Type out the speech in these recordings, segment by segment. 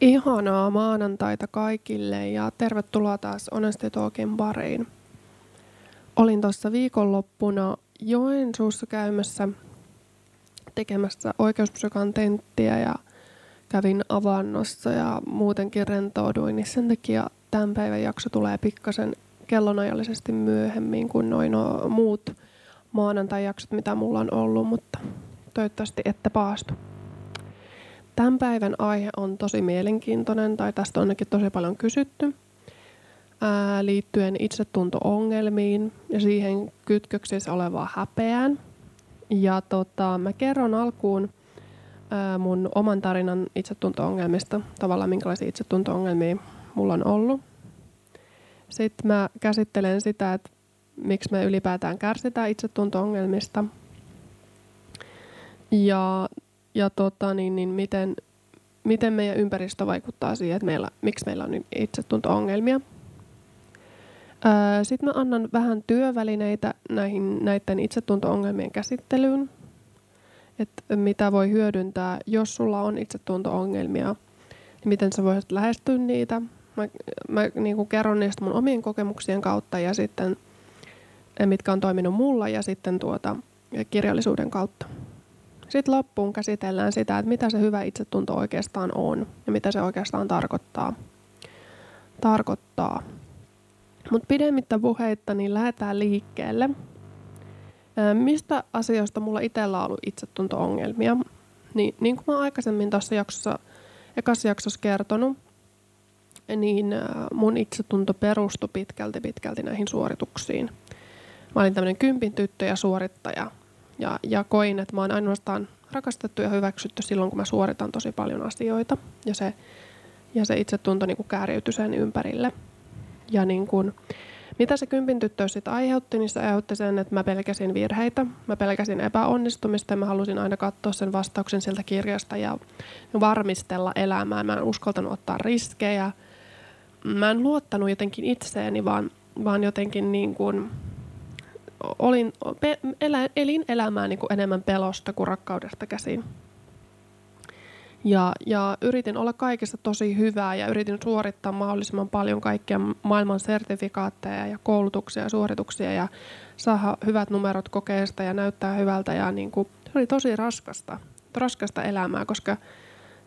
Ihanaa maanantaita kaikille ja tervetuloa taas Honesty Talkin pariin. Olin tuossa viikonloppuna Joensuussa käymässä tekemässä oikeuspsykan tenttiä ja kävin avannossa ja muutenkin rentouduin, niin sen takia tämän päivän jakso tulee pikkasen kellonajallisesti myöhemmin kuin noin no muut maanantai-jaksot, mitä mulla on ollut, mutta toivottavasti ette paastu. Tämän päivän aihe on tosi mielenkiintoinen, tai tästä on ainakin tosi paljon kysytty, ää, liittyen itsetunto-ongelmiin ja siihen kytköksissä olevaan häpeään. Ja tota, mä kerron alkuun ää, mun oman tarinan itsetunto-ongelmista, tavallaan minkälaisia itsetunto-ongelmia mulla on ollut. Sitten mä käsittelen sitä, että miksi me ylipäätään kärsitään itsetunto-ongelmista. Ja ja tota, niin, niin miten, miten meidän ympäristö vaikuttaa siihen, että meillä, miksi meillä on itsetunto-ongelmia. Sitten mä annan vähän työvälineitä näihin, näiden itsetunto-ongelmien käsittelyyn, että mitä voi hyödyntää, jos sulla on itsetunto-ongelmia, niin miten sä voisit lähestyä niitä. Mä, mä niin kuin kerron niistä mun omien kokemuksien kautta ja sitten, mitkä on toiminut mulla ja sitten tuota, kirjallisuuden kautta. Sitten loppuun käsitellään sitä, että mitä se hyvä itsetunto oikeastaan on ja mitä se oikeastaan tarkoittaa. tarkoittaa. Mutta pidemmittä puheitta, niin lähdetään liikkeelle. Mistä asioista mulla itsellä on ollut itsetunto-ongelmia? Niin, niin kuin mä aikaisemmin tuossa jaksossa, ekassa jaksossa kertonut, niin mun itsetunto perustui pitkälti pitkälti näihin suorituksiin. Mä olin tämmöinen kympin tyttö ja suorittaja ja, ja koin, että mä oon ainoastaan rakastettu ja hyväksytty silloin, kun mä suoritan tosi paljon asioita. Ja se, ja se itsetunto niin kuin kääriytyi sen ympärille. Ja niin kuin, mitä se kympin tyttöys sitten aiheutti, niin se aiheutti sen, että mä pelkäsin virheitä, mä pelkäsin epäonnistumista ja mä halusin aina katsoa sen vastauksen sieltä kirjasta ja varmistella elämää. Mä en uskaltanut ottaa riskejä. Mä en luottanut jotenkin itseeni, vaan, vaan jotenkin niin kuin, olin, pe, elin elämää niin kuin enemmän pelosta kuin rakkaudesta käsin. Ja, ja yritin olla kaikessa tosi hyvää ja yritin suorittaa mahdollisimman paljon kaikkia maailman sertifikaatteja ja koulutuksia ja suorituksia ja saada hyvät numerot kokeesta ja näyttää hyvältä. Ja niin kuin, se oli tosi raskasta, raskasta elämää, koska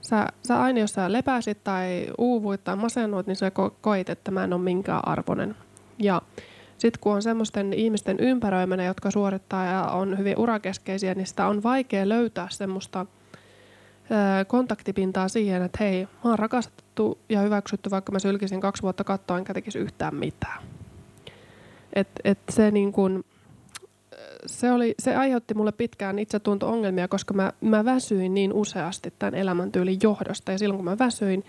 sä, sä aina jos sä lepäsit tai uuvuit tai masennuit, niin sä koit, että mä en ole minkään arvoinen. Ja sitten kun on semmoisten ihmisten ympäröimänä, jotka suorittaa ja on hyvin urakeskeisiä, niin sitä on vaikea löytää semmoista kontaktipintaa siihen, että hei, mä oon rakastettu ja hyväksytty, vaikka mä sylkisin kaksi vuotta kattoa, enkä tekisi yhtään mitään. Et, et se, niin kun, se, oli, se aiheutti mulle pitkään itsetunto-ongelmia, koska mä, mä väsyin niin useasti tämän elämäntyylin johdosta. Ja silloin kun mä väsyin,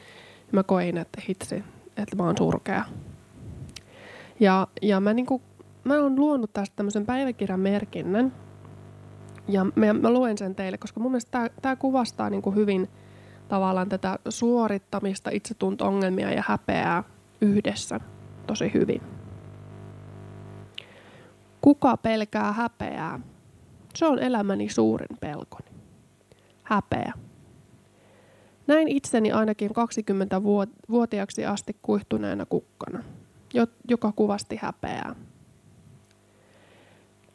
mä koin, että hitsi, että mä oon surkea. Ja, ja mä, niinku, mä oon luonut tästä tämmöisen päiväkirjan merkinnän. Ja mä, mä luen sen teille, koska mun mielestä tämä kuvastaa niinku hyvin tavallaan tätä suorittamista, itsetunto-ongelmia ja häpeää yhdessä tosi hyvin. Kuka pelkää häpeää? Se on elämäni suurin pelkoni. Häpeä. Näin itseni ainakin 20-vuotiaaksi asti kuihtuneena kukkana joka kuvasti häpeää.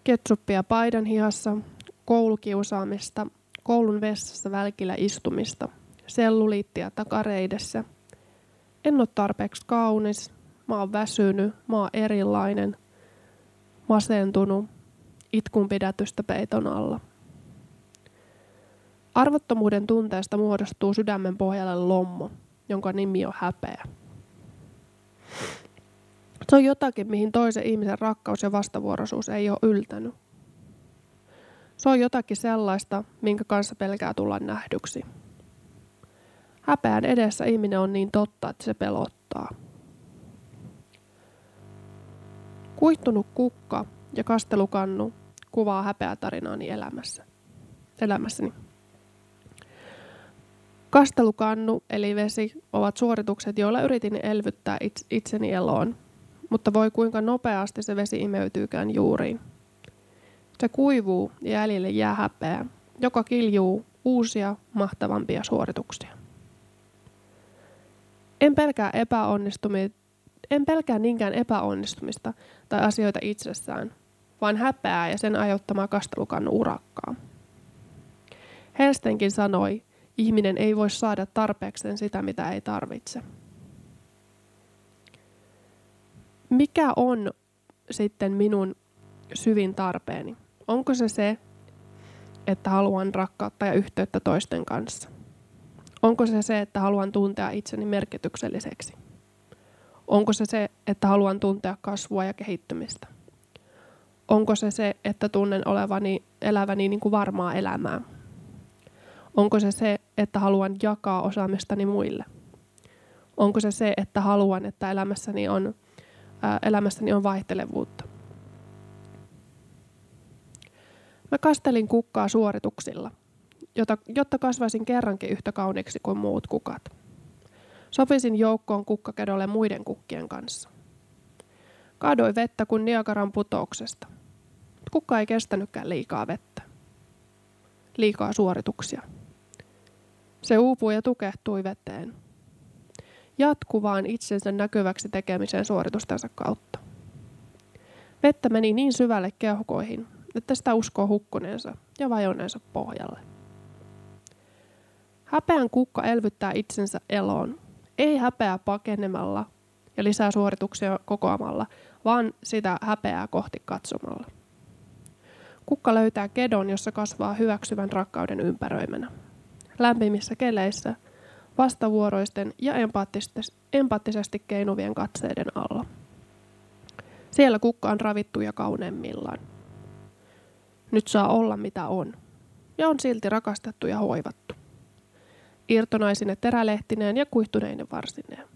Ketsuppia paidan hihassa, koulukiusaamista, koulun vessassa välkillä istumista, selluliittia takareidessä. En ole tarpeeksi kaunis, mä oon väsynyt, mä oon erilainen, masentunut, itkun pidätystä peiton alla. Arvottomuuden tunteesta muodostuu sydämen pohjalle lommo, jonka nimi on häpeä. Se on jotakin, mihin toisen ihmisen rakkaus ja vastavuoroisuus ei ole yltänyt. Se on jotakin sellaista, minkä kanssa pelkää tulla nähdyksi. Häpeän edessä ihminen on niin totta, että se pelottaa. Kuihtunut kukka ja kastelukannu kuvaa häpeätarinaani elämässä. elämässäni. Kastelukannu eli vesi ovat suoritukset, joilla yritin elvyttää itseni eloon mutta voi kuinka nopeasti se vesi imeytyykään juuriin. Se kuivuu ja jäljelle jää häpeä, joka kiljuu uusia mahtavampia suorituksia. En pelkää, epäonnistumi- en pelkää niinkään epäonnistumista tai asioita itsessään, vaan häpeää ja sen aiheuttamaa kastelukannu urakkaa. Helstenkin sanoi, ihminen ei voi saada tarpeekseen sitä, mitä ei tarvitse. Mikä on sitten minun syvin tarpeeni? Onko se se, että haluan rakkautta ja yhteyttä toisten kanssa? Onko se se, että haluan tuntea itseni merkitykselliseksi? Onko se se, että haluan tuntea kasvua ja kehittymistä? Onko se se, että tunnen olevani eläväni niin kuin varmaa elämää? Onko se se, että haluan jakaa osaamistani muille? Onko se se, että haluan, että elämässäni on, elämässäni on vaihtelevuutta? Mä kastelin kukkaa suorituksilla, jotta kasvaisin kerrankin yhtä kauniiksi kuin muut kukat. Sopisin joukkoon kukkakedolle muiden kukkien kanssa. Kaadoin vettä kuin Niagaran putouksesta. Kukka ei kestänytkään liikaa vettä. Liikaa suorituksia. Se uupui ja tukehtui veteen. Jatkuvaan itsensä näkyväksi tekemisen suoritustensa kautta. Vettä meni niin syvälle keuhkoihin, että sitä uskoo hukkuneensa ja vajoneensa pohjalle. Häpeän kukka elvyttää itsensä eloon, ei häpeää pakenemalla ja lisää suorituksia kokoamalla, vaan sitä häpeää kohti katsomalla. Kukka löytää kedon, jossa kasvaa hyväksyvän rakkauden ympäröimänä. Lämpimissä keleissä, vastavuoroisten ja empaattisesti keinuvien katseiden alla. Siellä kukka on ravittu ja kauneimmillaan. Nyt saa olla mitä on. Ja on silti rakastettu ja hoivattu. Irtonaisine terälehtineen ja kuihtuneinen varsineen.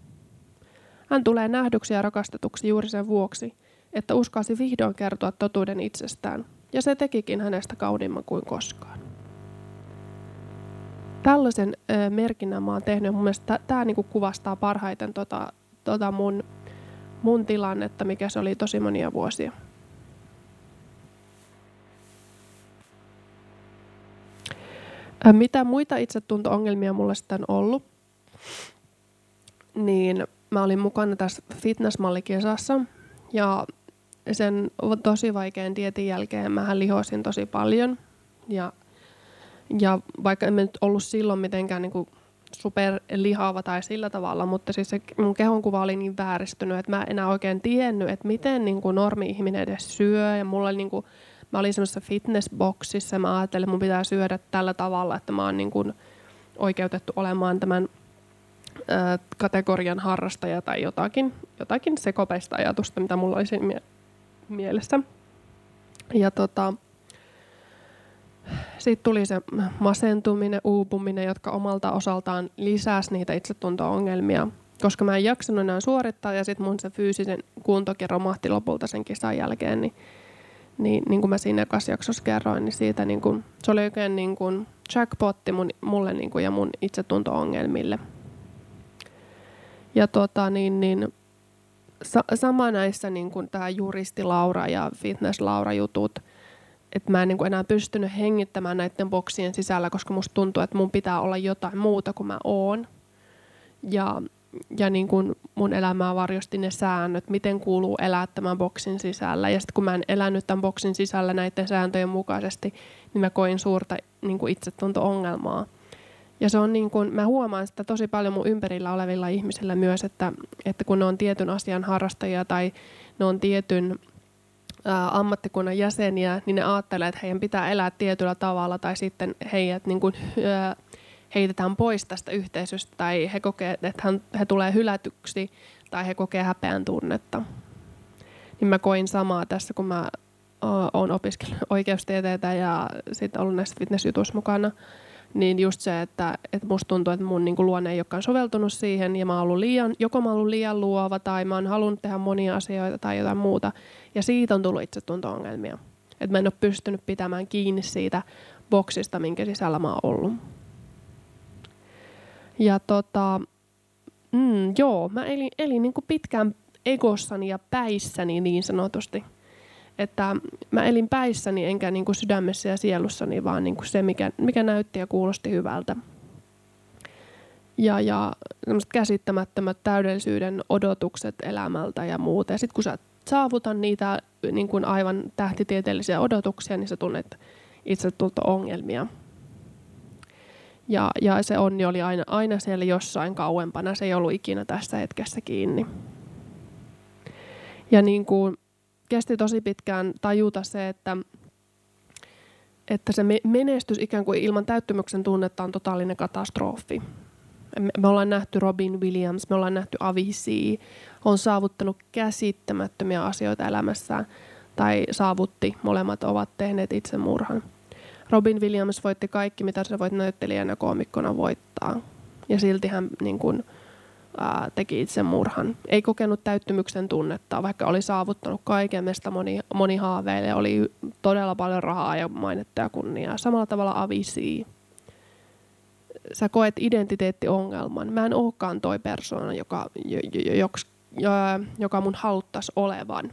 Hän tulee nähdyksi ja rakastetuksi juuri sen vuoksi, että uskasi vihdoin kertoa totuuden itsestään, ja se tekikin hänestä kauniimman kuin koskaan. Tällaisen ö, merkinnän mä oon tehnyt, ja mun mielestä tämä niinku kuvastaa parhaiten tota, tota mun, mun tilannetta, mikä se oli tosi monia vuosia. Mitä muita itsetunto-ongelmia mulla sitten on ollut? Niin mä olin mukana tässä fitnessmallikisassa ja sen tosi vaikean dietin jälkeen mä lihosin tosi paljon. Ja, ja vaikka en nyt ollut silloin mitenkään niin kuin superlihava tai sillä tavalla, mutta siis se mun kehonkuva oli niin vääristynyt, että mä en enää oikein tiennyt, että miten niin kuin normi-ihminen edes syö. Ja mulla oli niin kuin, mä olin semmoisessa fitnessboksissa ja mä ajattelin, että mun pitää syödä tällä tavalla, että mä oon niin kuin oikeutettu olemaan tämän ö, kategorian harrastaja tai jotakin, jotakin sekopeista ajatusta, mitä mulla oli mie- mielessä. Ja tota, sitten tuli se masentuminen, uupuminen, jotka omalta osaltaan lisäsi niitä itsetunto-ongelmia, koska mä en jaksanut enää suorittaa ja sitten mun se fyysisen kuntokin romahti lopulta sen kisan jälkeen, niin niin, niin kuin mä siinä ekassa jaksossa kerroin, niin siitä niin kuin, se oli oikein niin kuin jackpotti mun, mulle niin kuin, ja mun itsetunto-ongelmille. Ja tota, niin, niin, sa- sama näissä niin kuin tämä juristi Laura ja fitness Laura jutut, että mä en niin kuin enää pystynyt hengittämään näiden boksien sisällä, koska musta tuntuu, että mun pitää olla jotain muuta kuin mä oon. Ja ja niin kuin mun elämää varjosti ne säännöt, miten kuuluu elää tämän boksin sisällä. Ja sitten kun mä en elänyt tämän boksin sisällä näiden sääntöjen mukaisesti, niin mä koin suurta niin kuin itsetunto-ongelmaa. Ja se on niin kuin, mä huomaan sitä tosi paljon mun ympärillä olevilla ihmisillä myös, että, että kun ne on tietyn asian harrastajia tai ne on tietyn ammattikunnan jäseniä, niin ne ajattelee, että heidän pitää elää tietyllä tavalla tai sitten heidät niin kuin, ä, heitetään pois tästä yhteisöstä tai he kokee, että hän, he tulee hylätyksi tai he kokee häpeän tunnetta. Niin mä koin samaa tässä, kun mä oon opiskellut oikeustieteitä ja sitten ollut näissä fitnessjutuissa mukana. Niin just se, että, että musta tuntuu, että mun niin luonne ei olekaan soveltunut siihen ja mä oon liian, joko mä ollut liian luova tai mä oon halunnut tehdä monia asioita tai jotain muuta. Ja siitä on tullut itsetunto-ongelmia. Että mä en ole pystynyt pitämään kiinni siitä boksista, minkä sisällä mä oon ollut. Ja tota, mm, joo, mä elin, elin niin kuin pitkään egossani ja päissäni niin sanotusti. Että mä elin päissäni enkä niin kuin sydämessä ja sielussani, vaan niin kuin se, mikä, mikä näytti ja kuulosti hyvältä. Ja, ja käsittämättömät täydellisyyden odotukset elämältä ja muuta. Ja sitten kun sä saavutan niitä niin kuin aivan tähtitieteellisiä odotuksia, niin sä tunnet itsetunto-ongelmia. Ja, ja se onni oli aina, aina siellä jossain kauempana, se ei ollut ikinä tässä hetkessä kiinni. Ja niin kuin kesti tosi pitkään tajuta se, että, että se menestys ikään kuin ilman täyttymyksen tunnetta on totaalinen katastrofi. Me ollaan nähty Robin Williams, me ollaan nähty Avicii, on saavuttanut käsittämättömiä asioita elämässään tai saavutti, molemmat ovat tehneet itsemurhan. Robin Williams voitti kaikki, mitä se voit näyttelijänä koomikkona voittaa. Ja silti hän niin kuin, ää, teki itsemurhan. Ei kokenut täyttymyksen tunnetta, vaikka oli saavuttanut kaiken, mistä moni, moni haaveille. Oli todella paljon rahaa ja mainetta ja kunniaa. Samalla tavalla Avicii sä koet identiteettiongelman. Mä en olekaan toi persoona, joka, joka, joka mun haluttaisi olevan.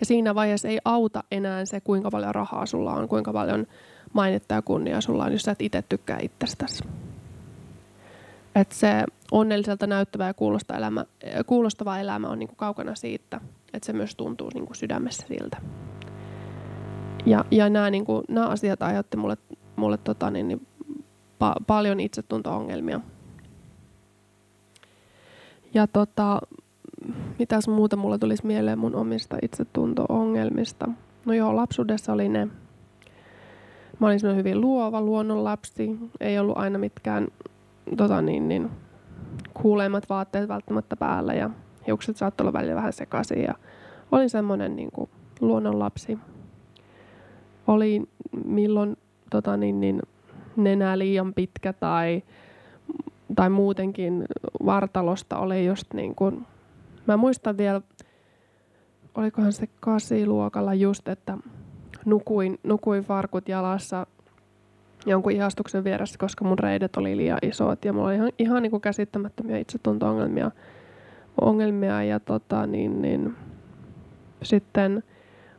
Ja siinä vaiheessa ei auta enää se, kuinka paljon rahaa sulla on, kuinka paljon mainetta ja kunniaa sulla on, jos sä et itse tykkää itsestäsi. Että se onnelliselta näyttävä ja kuulostava elämä, kuulostava elämä on niinku kaukana siitä, että se myös tuntuu niinku sydämessä siltä. Ja, ja nämä, niinku, nämä asiat aiheutti mulle, mulle tota, niin, niin pa- paljon itsetunto-ongelmia. Ja tota, mitäs muuta mulla tulisi mieleen mun omista itsetunto-ongelmista? No joo, lapsuudessa oli ne. Mä olin hyvin luova luonnonlapsi. Ei ollut aina mitkään tota niin, niin, kuuleimmat vaatteet välttämättä päällä ja hiukset saattoi olla välillä vähän sekaisin. Ja olin semmoinen niin luonnonlapsi. Oli milloin tota niin, niin, nenä liian pitkä tai, tai muutenkin vartalosta oli just niin kuin, mä muistan vielä, olikohan se kasiluokalla just, että nukuin, nukuin farkut jalassa jonkun ihastuksen vieressä, koska mun reidet oli liian isot ja mulla oli ihan, ihan niin kuin käsittämättömiä itsetunto-ongelmia. Ongelmia ja tota, niin, niin, sitten –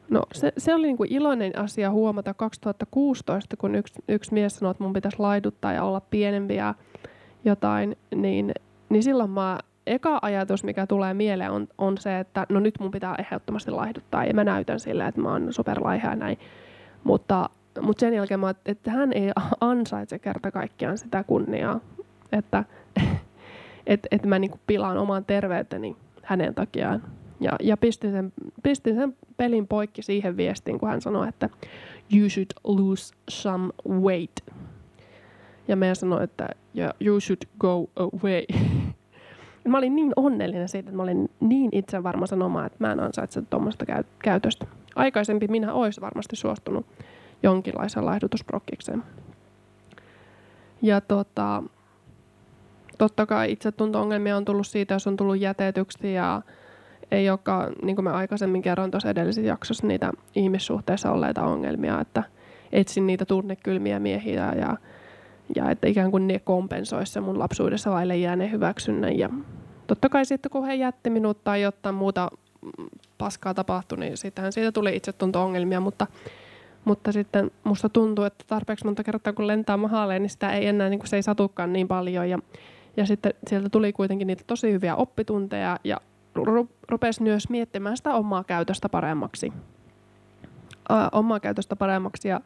No se, se oli kuin iloinen asia huomata 2016, kun yksi, yksi mies sanoi, että mun pitäisi laiduttaa ja olla pienempi ja jotain, niin, niin silloin mä, eka ajatus, mikä tulee mieleen on, on se, että no nyt mun pitää ehdottomasti laihduttaa ja mä näytän sille, että mä oon superlaiha ja näin. Mutta, mutta sen jälkeen mä että hän ei ansaitse kerta kaikkiaan sitä kunniaa, että et, et mä niinku pilaan oman terveyteni hänen takiaan. Ja, ja pistin, sen, pistin sen pelin poikki siihen viestiin, kun hän sanoi, että you should lose some weight. Ja mä sanoin, että yeah, you should go away. mä olin niin onnellinen siitä, että mä olin niin itse varma sanomaan, että mä en ansaitse tuommoista käy- käytöstä. Aikaisempi minä olisi varmasti suostunut jonkinlaisen laihdutusprokkikseen. Ja tota, totta kai itsetunto-ongelmia on tullut siitä, jos on tullut jätetyksi ja ei olekaan, niin kuin mä aikaisemmin kerron tuossa edellisessä jaksossa, niitä ihmissuhteissa olleita ongelmia, että etsin niitä tunnekylmiä miehiä ja, ja että ikään kuin ne kompensoisi se mun lapsuudessa vaille jääneen hyväksynnän. Ja totta kai sitten kun he jätti minut tai jotain muuta paskaa tapahtui, niin sittenhän siitä tuli itsetunto-ongelmia, mutta, mutta sitten musta tuntuu, että tarpeeksi monta kertaa kun lentää mahalle, niin sitä ei enää, niin kuin se ei satukaan niin paljon ja ja sitten sieltä tuli kuitenkin niitä tosi hyviä oppitunteja ja rupesi myös miettimään sitä omaa käytöstä paremmaksi. Ää, omaa käytöstä paremmaksi ja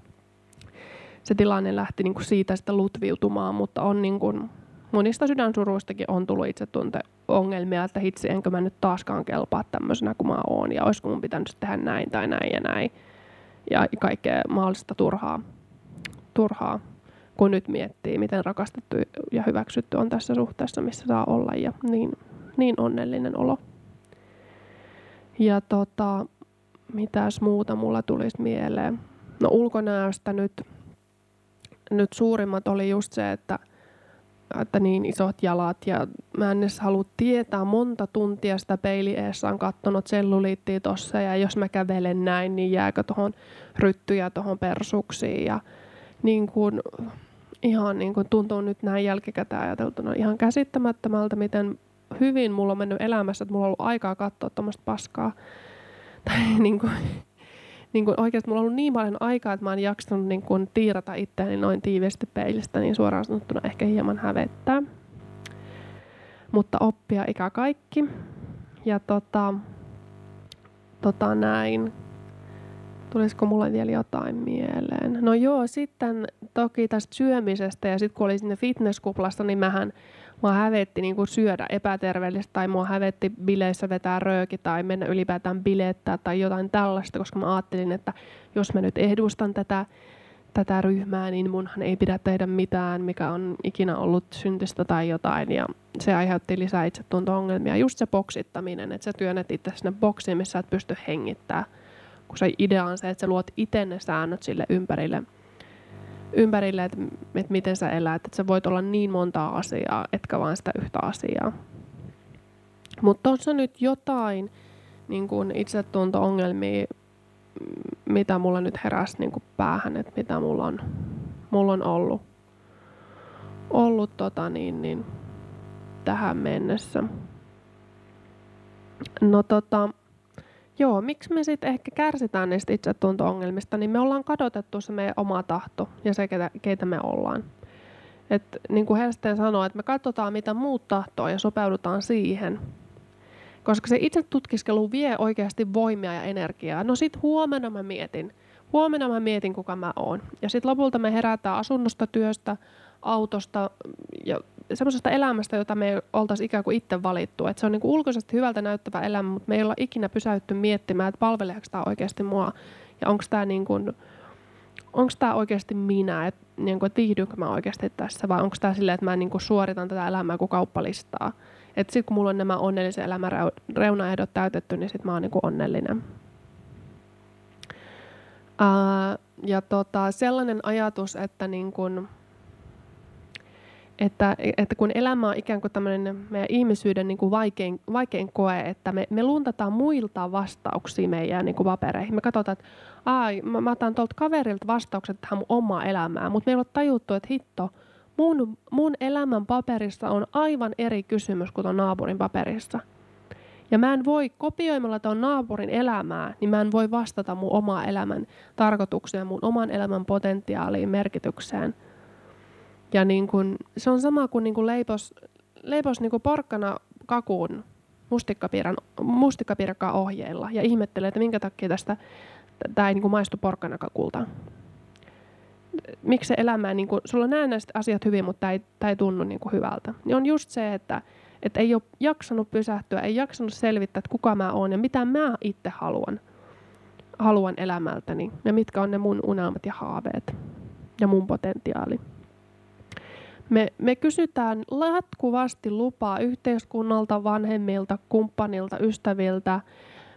se tilanne lähti niin kuin siitä sitten lutviutumaan, mutta on niin kuin, monista sydänsuruistakin on tullut ongelmia, että hitsi, enkö mä nyt taaskaan kelpaa tämmöisenä kuin mä oon, ja olisiko mun pitänyt tehdä näin tai näin ja näin, ja kaikkea mahdollista turhaa, turhaa kun nyt miettii, miten rakastettu ja hyväksytty on tässä suhteessa, missä saa olla, ja niin, niin onnellinen olo. Ja tota, mitäs muuta mulla tulisi mieleen? No ulkonäöstä nyt, nyt suurimmat oli just se, että, että niin isot jalat. Ja mä en edes halua tietää monta tuntia sitä peili eessä on kattonut selluliittia tossa. Ja jos mä kävelen näin, niin jääkö tuohon ryttyjä tuohon persuksiin? Ja niin kuin, ihan niin kuin tuntuu nyt näin jälkikäteen ajateltuna ihan käsittämättömältä, miten hyvin mulla on mennyt elämässä, että mulla on ollut aikaa katsoa tuommoista paskaa. Tai niin kuin, niin kuin oikeasti mulla on ollut niin paljon aikaa, että mä oon jaksanut niin kuin tiirata itseäni noin tiiviisti peilistä, niin suoraan sanottuna ehkä hieman hävettää. mutta oppia ikä kaikki. Ja tota, tota näin. Tulisiko mulle vielä jotain mieleen? No joo, sitten toki tästä syömisestä ja sitten kun oli sinne fitnesskuplassa, niin mähän mua hävetti niin kuin syödä epäterveellistä tai mua hävetti bileissä vetää rööki tai mennä ylipäätään bilettää tai jotain tällaista, koska mä ajattelin, että jos mä nyt edustan tätä, tätä ryhmää, niin munhan ei pidä tehdä mitään, mikä on ikinä ollut syntistä tai jotain. Ja se aiheutti lisää itsetunto-ongelmia. Just se boksittaminen, että sä työnnät itse sinne boksiin, missä et pysty hengittämään, kun se idea on se, että sä luot itse ne säännöt sille ympärille – ympärille, että, että miten sä elät. Että sä voit olla niin monta asiaa, etkä vain sitä yhtä asiaa. Mutta tuossa nyt jotain niin kun itsetunto-ongelmia, mitä mulla nyt heräsi niin päähän, että mitä mulla on, mulla on ollut, ollut tota niin, niin, tähän mennessä. No tota, Joo, miksi me sitten ehkä kärsitään niistä itsetunto-ongelmista, niin me ollaan kadotettu se meidän oma tahto ja se, ketä, keitä me ollaan. Et, niin kuin Helsteen sanoo, että me katsotaan mitä muut tahtoo ja sopeudutaan siihen. Koska se itse tutkiskelu vie oikeasti voimia ja energiaa. No sit huomenna mä mietin. Huomenna mä mietin, kuka mä oon. Ja sitten lopulta me herätään asunnosta, työstä, autosta ja semmoisesta elämästä, jota me ei oltaisi ikään kuin itse valittu. Että se on niin kuin ulkoisesti hyvältä näyttävä elämä, mutta me ei olla ikinä pysäytty miettimään, että palveleeko tämä oikeasti mua ja onko tämä niin kuin, onko tämä oikeasti minä, että, niin kuin, että viihdynkö mä oikeasti tässä vai onko tämä silleen, että mä niin kuin suoritan tätä elämää kuin kauppalistaa. Että sitten kun mulla on nämä onnellisen elämän reunaehdot täytetty, niin sitten mä oon niin kuin onnellinen. Uh, ja tota, sellainen ajatus, että niin kuin, että, että kun elämä on ikään kuin tämmöinen meidän ihmisyyden niin kuin vaikein, vaikein koe, että me, me luntataan muilta vastauksia meidän niin kuin papereihin. Me katsotaan, että ai, mä, mä otan tuolta kaverilta vastaukset tähän mun omaa elämää, mutta me ei ole tajuttu, että hitto, mun, mun elämän paperissa on aivan eri kysymys kuin tuon naapurin paperissa. Ja mä en voi, kopioimalla tuon naapurin elämää, niin mä en voi vastata mun omaa elämän tarkoitukseen, mun oman elämän potentiaaliin, merkitykseen – ja niin kun, se on sama kuin, niin kuin leipos, leipos niin kuin porkkana kakuun mustikkapiiran, ohjeilla ja ihmettelee, että minkä takia tästä tämä ei niin kuin maistu porkkanakakulta. Miksi se elämä, niin kuin, sulla näen näistä asiat hyvin, mutta tämä ei, tämä ei tunnu niin kuin hyvältä. Niin on just se, että, että ei ole jaksanut pysähtyä, ei jaksanut selvittää, että kuka mä oon ja mitä mä itse haluan, haluan elämältäni ja mitkä on ne mun unelmat ja haaveet ja mun potentiaali. Me, me kysytään jatkuvasti lupaa yhteiskunnalta, vanhemmilta, kumppanilta, ystäviltä,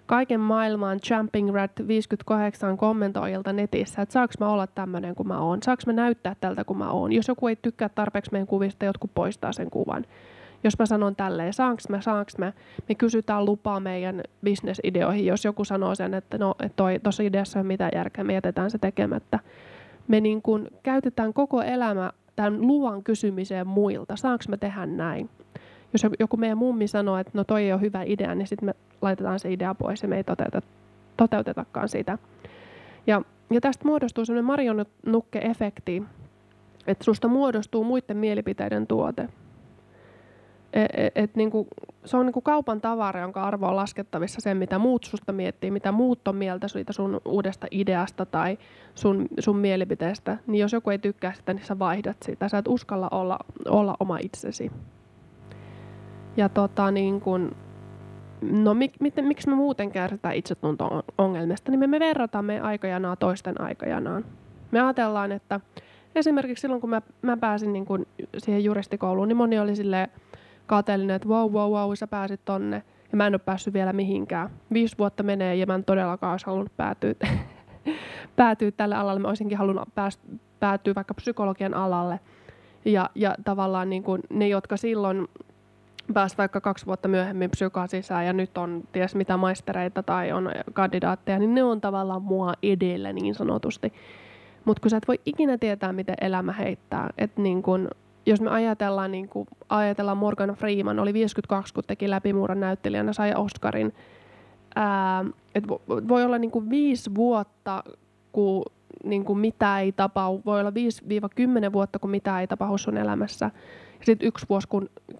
kaiken maailman Jumping Rat 58 kommentoijilta netissä, että saaks mä olla tämmöinen kuin mä oon, saaks mä näyttää tältä kuin mä oon. Jos joku ei tykkää tarpeeksi meidän kuvista, jotkut poistaa sen kuvan. Jos mä sanon tälleen, saaks mä, saaks mä, me kysytään lupaa meidän bisnesideoihin. Jos joku sanoo sen, että no, tossa ideassa ei ole mitään järkeä, me jätetään se tekemättä. Me niin kun käytetään koko elämä tämän luvan kysymiseen muilta. Saanko me tehdä näin? Jos joku meidän mummi sanoo, että no toi ei ole hyvä idea, niin sitten me laitetaan se idea pois ja me ei toteuta, toteutetakaan sitä. Ja, ja tästä muodostuu sellainen marionukke-efekti, että susta muodostuu muiden mielipiteiden tuote. Et, et, et niinku, se on niinku kaupan tavara, jonka arvo on laskettavissa sen, mitä muut susta miettii, mitä muut on mieltä siitä sun uudesta ideasta tai sun, sun mielipiteestä. Niin jos joku ei tykkää sitä, niin sä vaihdat sitä. Sä et uskalla olla, olla oma itsesi. Ja tota, niin kun, no mik, mit, miksi me muuten kärsitään itsetunto-ongelmista, niin me, me verrataan meidän aikajanaa toisten aikajanaan. Me ajatellaan, että esimerkiksi silloin kun mä, mä pääsin niin kun siihen juristikouluun, niin moni oli silleen, kateellinen, että wow, wow, wow, sä pääsit tonne. Ja mä en ole päässyt vielä mihinkään. Viisi vuotta menee ja mä en todellakaan olisi halunnut päätyä, päätyä tälle alalle. Mä olisinkin halunnut pääs, päätyä vaikka psykologian alalle. Ja, ja tavallaan niin kuin ne, jotka silloin pääsi vaikka kaksi vuotta myöhemmin psykaan sisään ja nyt on ties mitä maistereita tai on kandidaatteja, niin ne on tavallaan mua edellä niin sanotusti. Mutta kun sä et voi ikinä tietää, miten elämä heittää, että niin kun jos me ajatellaan, niin kuin, ajatellaan Morgan Freeman, oli 52, kun teki läpimurran näyttelijänä, sai Oscarin. Ää, et voi olla niin kuin viisi vuotta, kun niin kuin mitä ei tapahdu. Voi olla 5-10 vuotta, kun mitä ei tapahdu sun elämässä. Sitten yksi vuosi, kun 10-15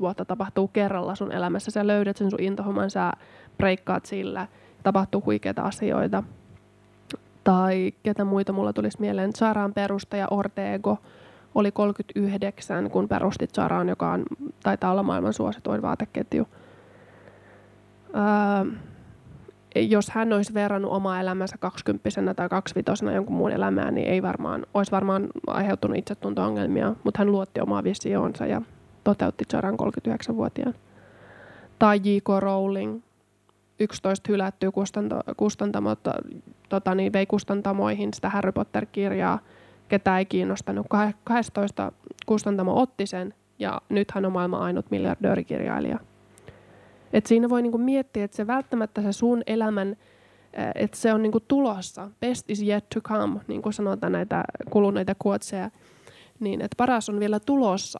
vuotta tapahtuu kerralla sun elämässä, sä löydät sen sun intohomman, sä breikkaat sillä, tapahtuu huikeita asioita. Tai ketä muita mulla tulisi mieleen, Saran perustaja Ortego oli 39, kun perustit Saran, joka on, taitaa olla maailman suosituin vaateketju. Öö, jos hän olisi verrannut omaa elämänsä 20 tai 25 jonkun muun elämään, niin ei varmaan, olisi varmaan aiheutunut itsetunto-ongelmia, mutta hän luotti omaa visioonsa ja toteutti Charan 39-vuotiaan. Tai J.K. Rowling, 11 hylättyä kustanto, kustantamo, tota, niin vei kustantamoihin sitä Harry Potter-kirjaa, ketä ei kiinnostanut. 12 kustantamo otti sen ja nyt hän on maailman ainut miljardöörikirjailija. Et siinä voi niinku miettiä, että se välttämättä se sun elämän, että se on niinku tulossa. Best is yet to come, niin kuin sanotaan näitä kuluneita kuotseja. Niin, että paras on vielä tulossa.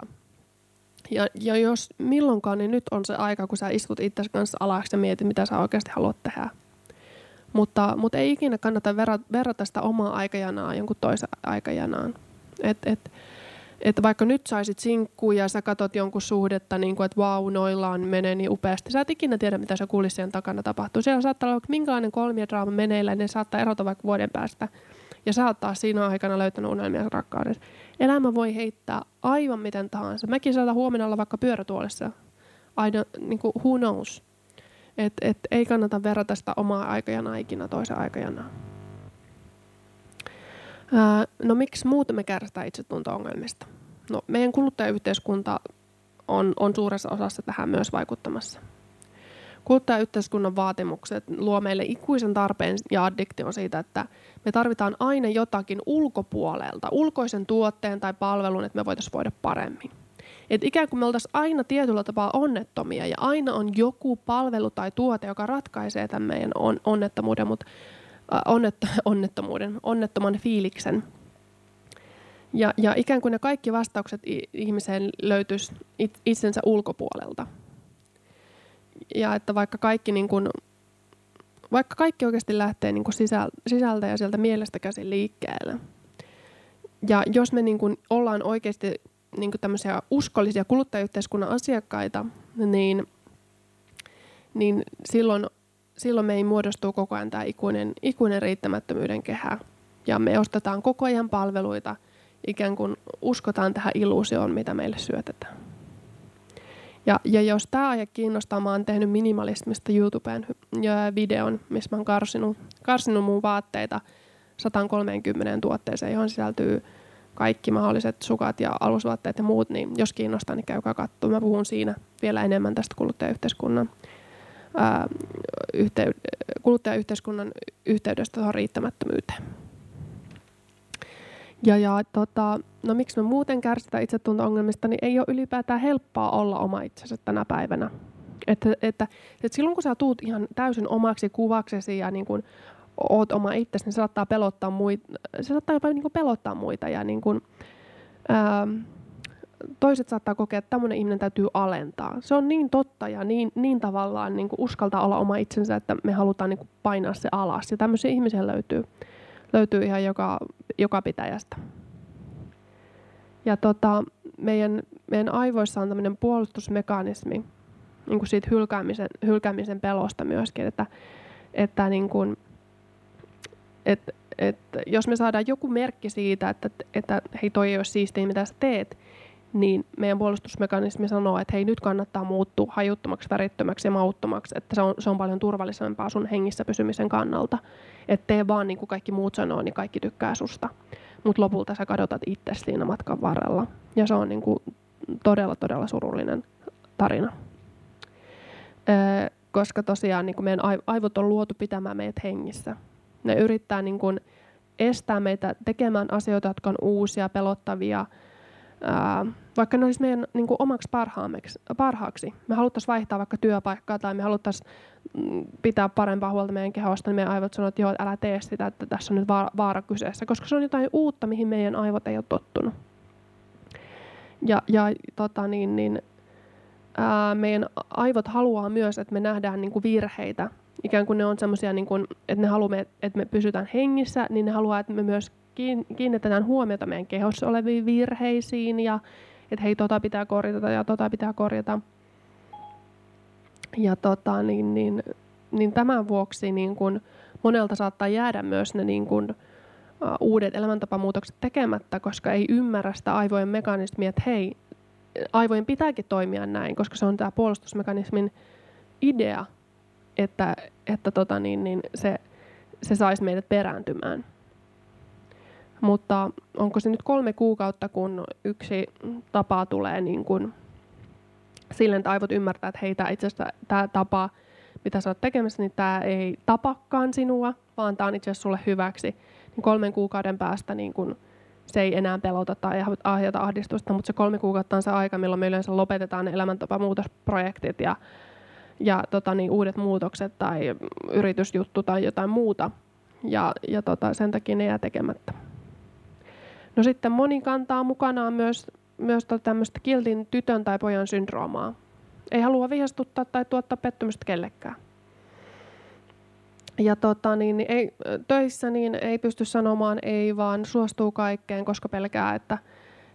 Ja, ja jos milloinkaan, niin nyt on se aika, kun sä istut itse kanssa alaksi ja mietit, mitä sä oikeasti haluat tehdä. Mutta, mutta ei ikinä kannata verrata, sitä omaa aikajanaa jonkun toisen aikajanaan. Et, et, että vaikka nyt saisit sinkkuja ja sä katot jonkun suhdetta, niin että vau, noillaan menee niin upeasti. Sä et ikinä tiedä, mitä se kulissien takana tapahtuu. Siellä saattaa olla minkälainen kolmiodraama meneillä, ne saattaa erota vaikka vuoden päästä. Ja sä oot taas siinä aikana löytänyt unelmia rakkaudessa. Elämä voi heittää aivan miten tahansa. Mäkin saatan huomenna olla vaikka pyörätuolissa. Don't, niin kuin, who knows? Et, et, ei kannata verrata sitä omaa aikajana ikinä toisen aikajana. No miksi muuten me kärsitään itsetunto-ongelmista? No, meidän kuluttajayhteiskunta on, on suuressa osassa tähän myös vaikuttamassa. Kuluttajayhteiskunnan vaatimukset luo meille ikuisen tarpeen ja addiktion siitä, että me tarvitaan aina jotakin ulkopuolelta, ulkoisen tuotteen tai palvelun, että me voitaisiin voida paremmin. Et ikään kuin me oltaisiin aina tietyllä tapaa onnettomia ja aina on joku palvelu tai tuote, joka ratkaisee tämän meidän on, onnettomuuden, mutta Äh, onnet, onnettomuuden, onnettoman fiiliksen. Ja, ja ikään kuin ne kaikki vastaukset ihmiseen löytyisi itsensä ulkopuolelta. Ja että vaikka kaikki, niin kuin, vaikka kaikki oikeasti lähtee niin kuin sisältä ja sieltä mielestä käsin liikkeelle. Ja jos me niin kuin ollaan oikeasti niin tämmöisiä uskollisia kuluttajayhteiskunnan asiakkaita, niin, niin silloin silloin ei muodostuu koko ajan tämä ikuinen, ikuinen riittämättömyyden kehä. Ja me ostetaan koko ajan palveluita, ikään kuin uskotaan tähän illuusioon, mitä meille syötetään. Ja, ja jos tämä aihe kiinnostaa, mä oon tehnyt minimalismista YouTubeen videon, missä mä oon karsinut, karsinut mun vaatteita 130 tuotteeseen, johon sisältyy kaikki mahdolliset sukat ja alusvaatteet ja muut, niin jos kiinnostaa, niin käykää katsomaan. Mä puhun siinä vielä enemmän tästä kuluttajayhteiskunnan ää, yhtey- kuluttajayhteiskunnan yhteydestä tuohon riittämättömyyteen. Ja, ja tota, no miksi me muuten kärsitään itsetunto-ongelmista, niin ei ole ylipäätään helppoa olla oma itsensä tänä päivänä. Että, että, että silloin kun sä tuut ihan täysin omaksi kuvaksesi ja niin kuin oot oma itsesi, niin se saattaa pelottaa muita, se saattaa jopa niin kuin pelottaa muita ja niin kuin, ää, toiset saattaa kokea, että tämmöinen ihminen täytyy alentaa. Se on niin totta ja niin, niin tavallaan niin kuin uskaltaa olla oma itsensä, että me halutaan niin kuin painaa se alas. Ja tämmöisiä ihmisiä löytyy, löytyy ihan joka, joka pitäjästä. Ja tota, meidän, meidän aivoissa on tämmöinen puolustusmekanismi niin kuin siitä hylkäämisen, hylkäämisen pelosta myöskin, että, että niin kuin, että, että jos me saadaan joku merkki siitä, että, että hei toi ei ole siistiä mitä sä teet, niin meidän puolustusmekanismi sanoo, että hei nyt kannattaa muuttua hajuttomaksi, värittömäksi ja mauttomaksi, että se on, se on paljon turvallisempaa sun hengissä pysymisen kannalta. Että tee vaan niin kuin kaikki muut sanoo, niin kaikki tykkää susta. Mutta lopulta sä kadotat itse siinä matkan varrella. Ja se on niin kuin todella, todella surullinen tarina. Öö, koska tosiaan niin kuin meidän aivot on luotu pitämään meidät hengissä. Ne yrittää niin kuin estää meitä tekemään asioita, jotka on uusia, pelottavia, ää, vaikka ne olisi meidän niin kuin omaksi parhaaksi. Me haluttaisiin vaihtaa vaikka työpaikkaa tai me haluttaisiin mm, pitää parempaa huolta meidän kehosta, niin meidän aivot sanoo, että joo, älä tee sitä, että tässä on nyt vaara, kyseessä, koska se on jotain uutta, mihin meidän aivot ei ole tottunut. Ja, ja tota niin, niin, ää, meidän aivot haluaa myös, että me nähdään niin kuin virheitä. Ikään kuin ne on semmoisia, niin että ne haluaa, että me pysytään hengissä, niin ne haluaa, että me myös kiinnitetään huomiota meidän kehossa oleviin virheisiin ja että hei, tota pitää korjata ja tota pitää korjata. Ja tota, niin, niin, niin tämän vuoksi niin kun monelta saattaa jäädä myös ne niin kun, uh, uudet elämäntapamuutokset tekemättä, koska ei ymmärrä sitä aivojen mekanismia, että hei, aivojen pitääkin toimia näin, koska se on tämä puolustusmekanismin idea, että, että tota niin, niin se, se saisi meidät perääntymään. Mutta onko se nyt kolme kuukautta, kun yksi tapa tulee niin kuin silleen, että aivot ymmärtää, että hei, tämä itse asiassa tämä tapa, mitä sä oot tekemässä, niin tämä ei tapakaan sinua, vaan tämä on itse asiassa sulle hyväksi. Niin kolmen kuukauden päästä niin kun se ei enää pelota tai aiheuta ahdistusta, mutta se kolme kuukautta on se aika, milloin me yleensä lopetetaan ne elämäntapamuutosprojektit ja, ja tota, niin, uudet muutokset tai yritysjuttu tai jotain muuta. Ja, ja tota, sen takia ne jää tekemättä. No sitten moni kantaa mukanaan myös, myös tota tämmöistä kiltin tytön tai pojan syndroomaa. Ei halua vihastuttaa tai tuottaa pettymystä kellekään. Ja tota, niin, ei, töissä niin ei pysty sanomaan ei, vaan suostuu kaikkeen, koska pelkää, että,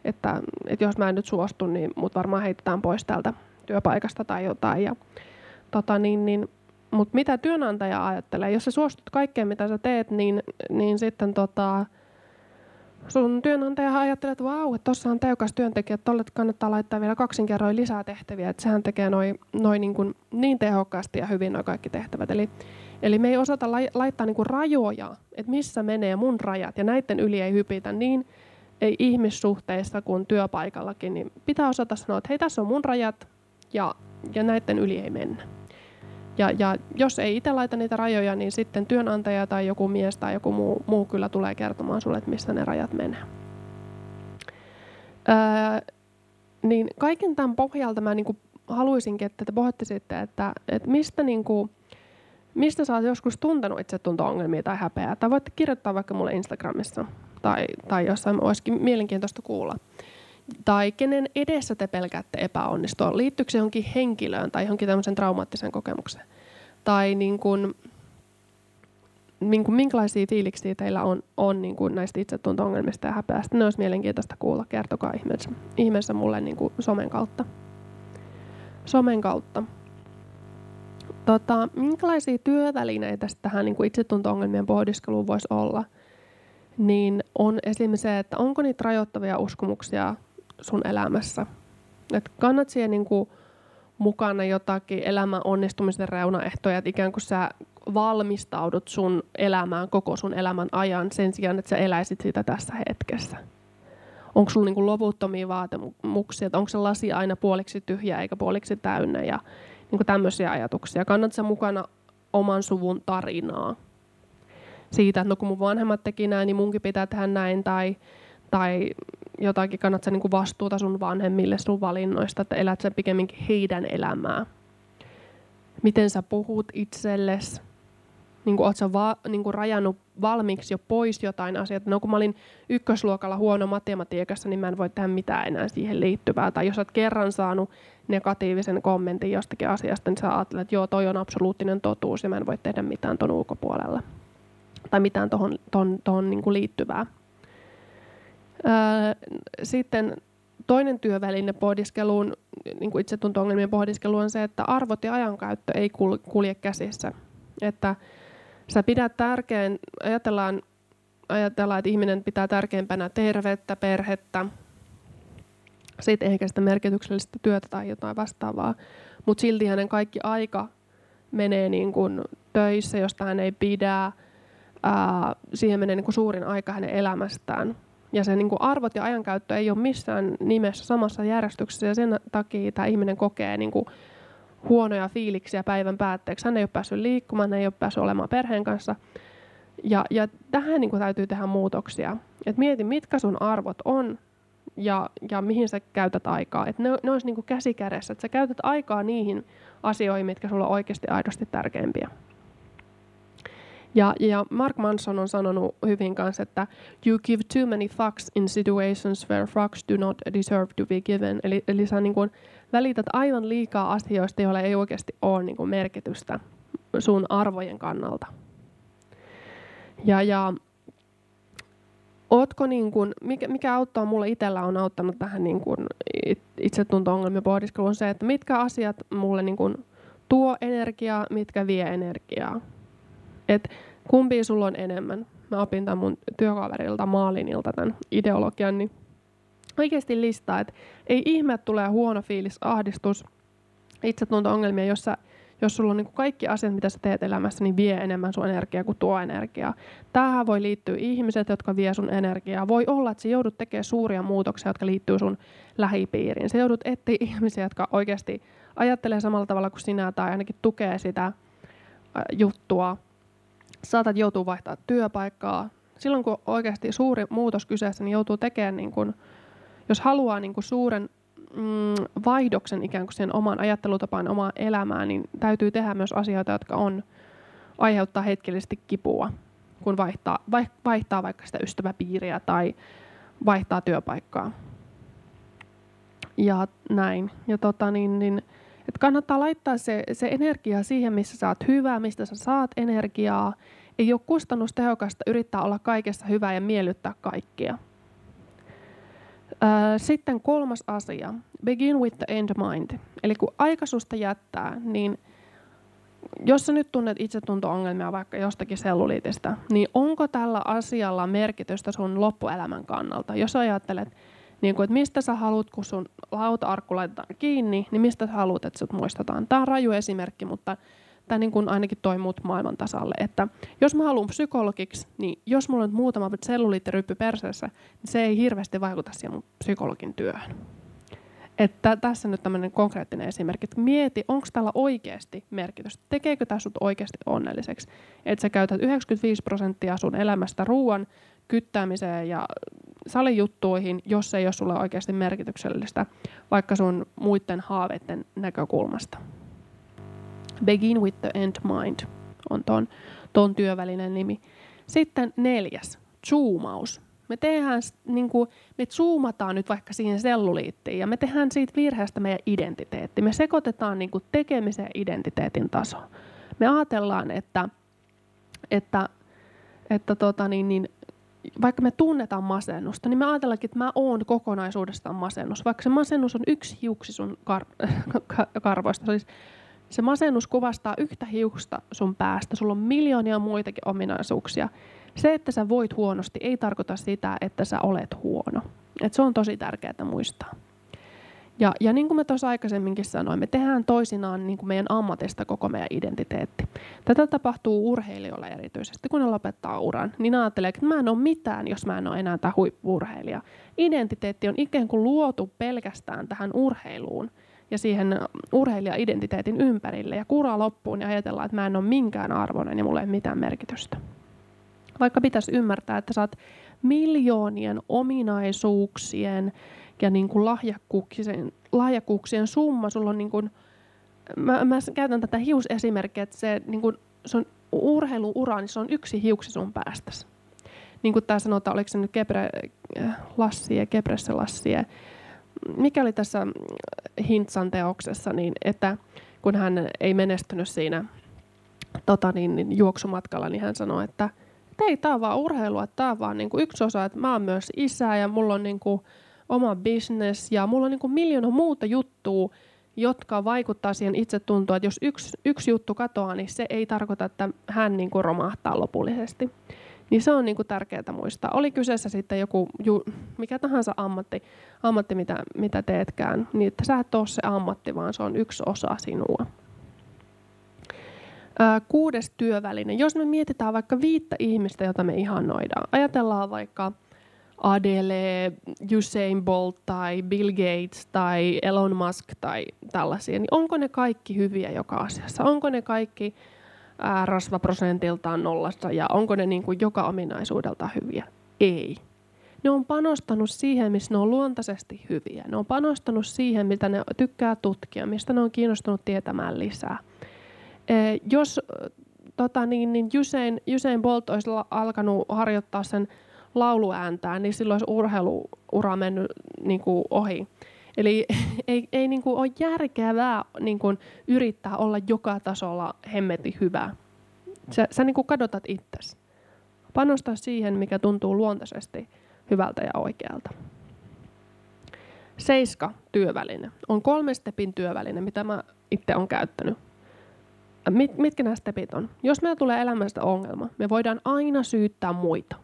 että, että jos mä en nyt suostu, niin mut varmaan heitetään pois täältä työpaikasta tai jotain. Ja, tota, niin, niin, mutta mitä työnantaja ajattelee? Jos sä suostut kaikkeen, mitä sä teet, niin, niin sitten tota, sun työnantaja ajattelee, että vau, että tuossa on teukas työntekijä, että tolle kannattaa laittaa vielä kaksin kerroin lisää tehtäviä, että sehän tekee noin noi niin, kuin niin tehokkaasti ja hyvin nuo kaikki tehtävät. Eli, eli me ei osata la, laittaa niin kuin rajoja, että missä menee mun rajat, ja näiden yli ei hypitä niin, ei ihmissuhteissa kuin työpaikallakin, niin pitää osata sanoa, että hei, tässä on mun rajat, ja, ja näiden yli ei mennä. Ja, ja jos ei itse laita niitä rajoja, niin sitten työnantaja tai joku mies tai joku muu, muu kyllä tulee kertomaan sulle, että missä ne rajat menee. Öö, niin kaiken tämän pohjalta mä niinku haluaisinkin, että te pohditte että, että mistä, niinku, mistä sä oot joskus tuntenut itsetunto-ongelmia tai häpeää. Tai voitte kirjoittaa vaikka mulle Instagramissa tai, tai jossain olisikin mielenkiintoista kuulla. Tai kenen edessä te pelkäätte epäonnistua? Liittyykö se johonkin henkilöön tai johonkin tämmöisen traumaattiseen kokemukseen? Tai niin kuin, niin kuin minkälaisia fiiliksiä teillä on, on niin kuin näistä itsetunto-ongelmista ja häpeästä? Ne olisi mielenkiintoista kuulla. Kertokaa ihmeessä, ihmeessä mulle niin kuin somen kautta. Somen kautta. Tota, minkälaisia työvälineitä tähän niin kuin itsetunto-ongelmien pohdiskeluun voisi olla? Niin on esimerkiksi se, että onko niitä rajoittavia uskomuksia sun elämässä. Et kannat siihen niin kuin mukana jotakin elämän onnistumisen reunaehtoja, että ikään kuin sä valmistaudut sun elämään koko sun elämän ajan sen sijaan, että sä eläisit sitä tässä hetkessä. Onko sulla niin kuin loputtomia vaatimuksia, että onko se lasi aina puoliksi tyhjä eikä puoliksi täynnä ja niin kuin tämmöisiä ajatuksia. Kannat sä mukana oman suvun tarinaa siitä, että no kun mun vanhemmat teki näin, niin munkin pitää tehdä näin tai tai jotakin kannattaa niin kuin vastuuta sun vanhemmille sun valinnoista, että elät sä pikemminkin heidän elämää. Miten sä puhut itsellesi, niin kuin, sä va, niin kuin rajannut valmiiksi jo pois jotain asioita. No kun mä olin ykkösluokalla huono matematiikassa, niin mä en voi tehdä mitään enää siihen liittyvää. Tai jos oot kerran saanut negatiivisen kommentin jostakin asiasta, niin sä ajattelet, että joo, toi on absoluuttinen totuus ja mä en voi tehdä mitään ton ulkopuolella. Tai mitään tuohon ton, ton, niin liittyvää. Sitten toinen työväline pohdiskeluun, niin kuin itsetunto-ongelmien pohdiskelu on se, että arvot ja ajankäyttö ei kulje käsissä. Että sä pidät tärkeän, ajatellaan, ajatellaan, että ihminen pitää tärkeimpänä terveyttä, perhettä, sitten ehkä sitä merkityksellistä työtä tai jotain vastaavaa. Mutta silti hänen kaikki aika menee niin kuin töissä, josta hän ei pidä. Ää, siihen menee niin kuin suurin aika hänen elämästään. Ja se niin kuin arvot ja ajankäyttö ei ole missään nimessä samassa järjestyksessä ja sen takia tämä ihminen kokee niin kuin huonoja fiiliksiä päivän päätteeksi. Hän ei ole päässyt liikkumaan, hän ei ole päässyt olemaan perheen kanssa. Ja, ja tähän niin kuin täytyy tehdä muutoksia. Et mieti, mitkä sun arvot on ja, ja mihin sä käytät aikaa. Et ne, ne olisi niin kuin käsi kädessä, että sä käytät aikaa niihin asioihin, mitkä sulla on oikeasti aidosti tärkeimpiä. Ja, ja Mark Manson on sanonut hyvin kanssa, että you give too many fucks in situations where fucks do not deserve to be given. Eli, eli sä niin kuin välität aivan liikaa asioista, joille ei oikeasti ole niin kuin merkitystä sun arvojen kannalta. Ja, ja Ootko niin kun, mikä, mikä auttaa mulle itsellä on auttanut tähän niin kun itsetunto-ongelmien pohdiskeluun se, että mitkä asiat mulle niin kun tuo energiaa, mitkä vie energiaa. Et kumpi sulla on enemmän. Mä opin tämän mun työkaverilta Maalinilta tämän ideologian, niin oikeasti listaa, että ei ihme, että tulee huono fiilis, ahdistus, itsetunto-ongelmia, jossa jos sulla on niin kaikki asiat, mitä sä teet elämässä, niin vie enemmän sun energiaa kuin tuo energiaa. Tähän voi liittyä ihmiset, jotka vie sun energiaa. Voi olla, että sä joudut tekemään suuria muutoksia, jotka liittyy sun lähipiiriin. Sä joudut etsiä ihmisiä, jotka oikeasti ajattelee samalla tavalla kuin sinä tai ainakin tukee sitä juttua. Saatat joutua vaihtaa työpaikkaa. Silloin kun oikeasti suuri muutos kyseessä, niin joutuu tekemään, niin kun, jos haluaa niin kun suuren mm, vaihdoksen ikään kuin sen oman ajattelutapaan, omaan elämään, niin täytyy tehdä myös asioita, jotka on, aiheuttaa hetkellisesti kipua, kun vaihtaa, vaihtaa vaikka sitä ystäväpiiriä tai vaihtaa työpaikkaa. Ja näin. Ja tota, niin, niin, et kannattaa laittaa se, se energia siihen, missä sä oot hyvä, mistä sä saat energiaa. Ei ole kustannustehokasta yrittää olla kaikessa hyvä ja miellyttää kaikkia. Sitten kolmas asia, begin with the end mind. Eli kun aikaisusta jättää, niin jos sä nyt tunnet itsetunto-ongelmia vaikka jostakin selluliitistä, niin onko tällä asialla merkitystä sun loppuelämän kannalta? Jos ajattelet, niin kuin, että mistä sä haluat, kun sun lauta-arkku laitetaan kiinni, niin mistä sä haluat, että sut muistetaan. Tämä on raju esimerkki, mutta tämä niin kuin ainakin toi muut maailman tasalle. Että jos mä haluan psykologiksi, niin jos mulla on muutama selluliittiryppy perseessä, niin se ei hirveästi vaikuta siihen mun psykologin työhön. Että tässä nyt tämmöinen konkreettinen esimerkki, että mieti, onko tällä oikeasti merkitystä, tekeekö tämä sut oikeasti onnelliseksi, että sä käytät 95 prosenttia sun elämästä ruoan kyttäämiseen ja salijuttuihin, jos se ei ole sulle oikeasti merkityksellistä, vaikka sun muiden haaveiden näkökulmasta. Begin with the end mind on ton, ton työvälinen nimi. Sitten neljäs, zoomaus. Me tehdään, niin kuin, me zoomataan nyt vaikka siihen selluliittiin ja me tehdään siitä virheestä meidän identiteetti. Me sekoitetaan niin kuin tekemisen identiteetin taso. Me ajatellaan, että, että, että tota niin, niin, vaikka me tunnetaan masennusta, niin me ajatellaankin, että mä oon kokonaisuudestaan masennus. Vaikka se masennus on yksi hiuksi sun kar- karvoista, siis se masennus kuvastaa yhtä hiusta sun päästä. Sulla on miljoonia muitakin ominaisuuksia. Se, että sä voit huonosti, ei tarkoita sitä, että sä olet huono. Et se on tosi tärkeää muistaa. Ja, ja niin kuin mä tuossa aikaisemminkin sanoin, me tehdään toisinaan niin kuin meidän ammatista koko meidän identiteetti. Tätä tapahtuu urheilijoilla erityisesti, kun ne lopettaa uran. Niin ajattelee, että mä en ole mitään, jos mä en ole enää tämä huippu-urheilija. Identiteetti on ikään kuin luotu pelkästään tähän urheiluun ja siihen urheilija-identiteetin ympärille ja kuraa loppuun ja ajatellaan, että mä en ole minkään arvoinen ja mulla ei ole mitään merkitystä. Vaikka pitäisi ymmärtää, että sä oot miljoonien ominaisuuksien ja niin kuin lahjakkuuksien, lahjakkuuksien summa. Sulla on niin kuin, mä, mä käytän tätä hiusesimerkkiä, että se, niin kuin, se on urheiluura, niin se on yksi hiuksi sun päästäsi. Niin kuin tämä sanotaan, oliko se nyt Kebre äh, Lassi ja Kebresse Lassi mikä oli tässä Hintsan teoksessa, niin että kun hän ei menestynyt siinä tota niin, niin juoksumatkalla, niin hän sanoi, että, ei, tämä on vaan urheilua, tämä on vaan niin kuin yksi osa, että mä oon myös isä ja mulla on niin kuin oma business ja mulla on niin kuin miljoona muuta juttua, jotka vaikuttaa siihen itsetuntoon, että jos yksi, yksi juttu katoaa, niin se ei tarkoita, että hän niin kuin romahtaa lopullisesti. Niin se on niin kuin tärkeää muistaa. Oli kyseessä sitten joku, ju, mikä tahansa ammatti, ammatti mitä, mitä teetkään, niin että sä et ole se ammatti, vaan se on yksi osa sinua. Ää, kuudes työväline. Jos me mietitään vaikka viittä ihmistä, jota me ihannoidaan. Ajatellaan vaikka Adele, Usain Bolt tai Bill Gates tai Elon Musk tai tällaisia, niin onko ne kaikki hyviä joka asiassa? Onko ne kaikki ää, rasvaprosentiltaan nollassa ja onko ne niin kuin joka ominaisuudelta hyviä? Ei. Ne on panostanut siihen, missä ne on luontaisesti hyviä. Ne on panostanut siihen, mitä ne tykkää tutkia, mistä ne on kiinnostunut tietämään lisää. E, jos tota niin, niin Usain, Usain Bolt olisi alkanut harjoittaa sen lauluääntään, niin silloin olisi urheiluura mennyt niin kuin ohi. Eli ei, ei niin kuin ole järkevää niin kuin yrittää olla joka tasolla hemmeti hyvä. Sä, sä niin kuin kadotat itsesi. Panostaa siihen, mikä tuntuu luontaisesti hyvältä ja oikealta. Seiska työväline on kolme stepin työväline, mitä mä itse olen käyttänyt. Mit, mitkä nämä stepit on? Jos meillä tulee elämästä ongelma, me voidaan aina syyttää muita.